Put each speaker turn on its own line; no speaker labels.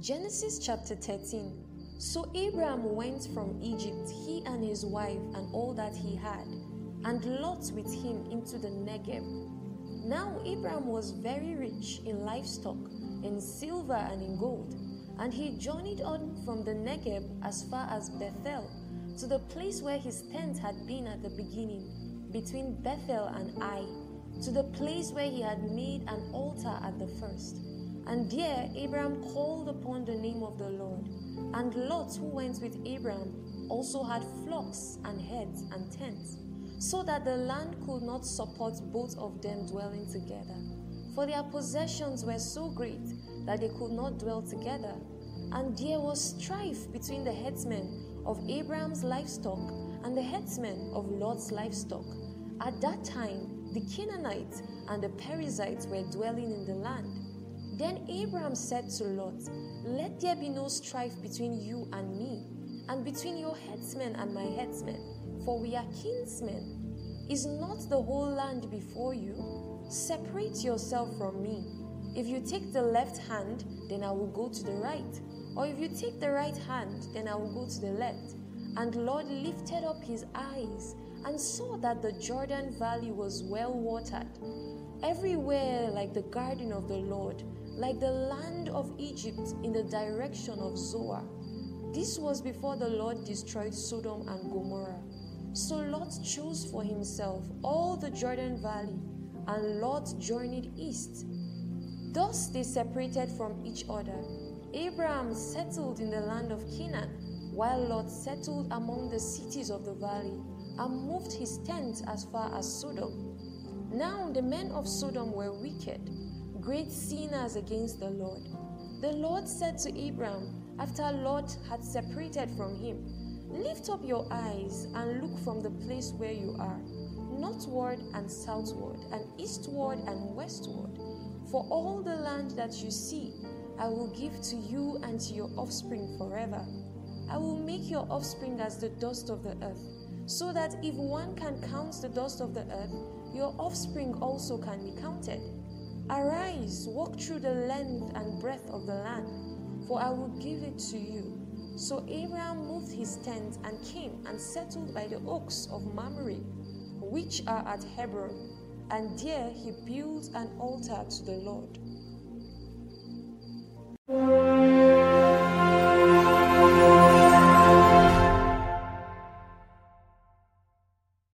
Genesis chapter 13. So Abram went from Egypt, he and his wife, and all that he had, and Lot with him into the Negeb. Now Abram was very rich in livestock, in silver, and in gold. And he journeyed on from the Negeb as far as Bethel, to the place where his tent had been at the beginning, between Bethel and Ai, to the place where he had made an altar at the first. And there Abram called upon the name of the Lord. And Lot, who went with Abram, also had flocks and herds and tents, so that the land could not support both of them dwelling together. For their possessions were so great that they could not dwell together. And there was strife between the headsmen of Abram's livestock and the headsmen of Lot's livestock. At that time, the Canaanites and the Perizzites were dwelling in the land. Then Abram said to Lot, Let there be no strife between you and me, and between your headsmen and my headsmen, for we are kinsmen. Is not the whole land before you? Separate yourself from me. If you take the left hand, then I will go to the right. Or if you take the right hand, then I will go to the left. And Lot lifted up his eyes and saw that the Jordan Valley was well watered, everywhere like the garden of the Lord like the land of Egypt in the direction of Zoar. This was before the Lord destroyed Sodom and Gomorrah. So Lot chose for himself all the Jordan Valley, and Lot journeyed east. Thus they separated from each other. Abraham settled in the land of Canaan, while Lot settled among the cities of the valley and moved his tent as far as Sodom. Now the men of Sodom were wicked great sinners against the Lord. The Lord said to Abram, after Lot had separated from him, Lift up your eyes and look from the place where you are, northward and southward, and eastward and westward. For all the land that you see, I will give to you and to your offspring forever. I will make your offspring as the dust of the earth, so that if one can count the dust of the earth, your offspring also can be counted. Arise, walk through the length and breadth of the land, for I will give it to you. So Abraham moved his tent and came and settled by the oaks of Mamre, which are at Hebron, and there he built an altar to the Lord.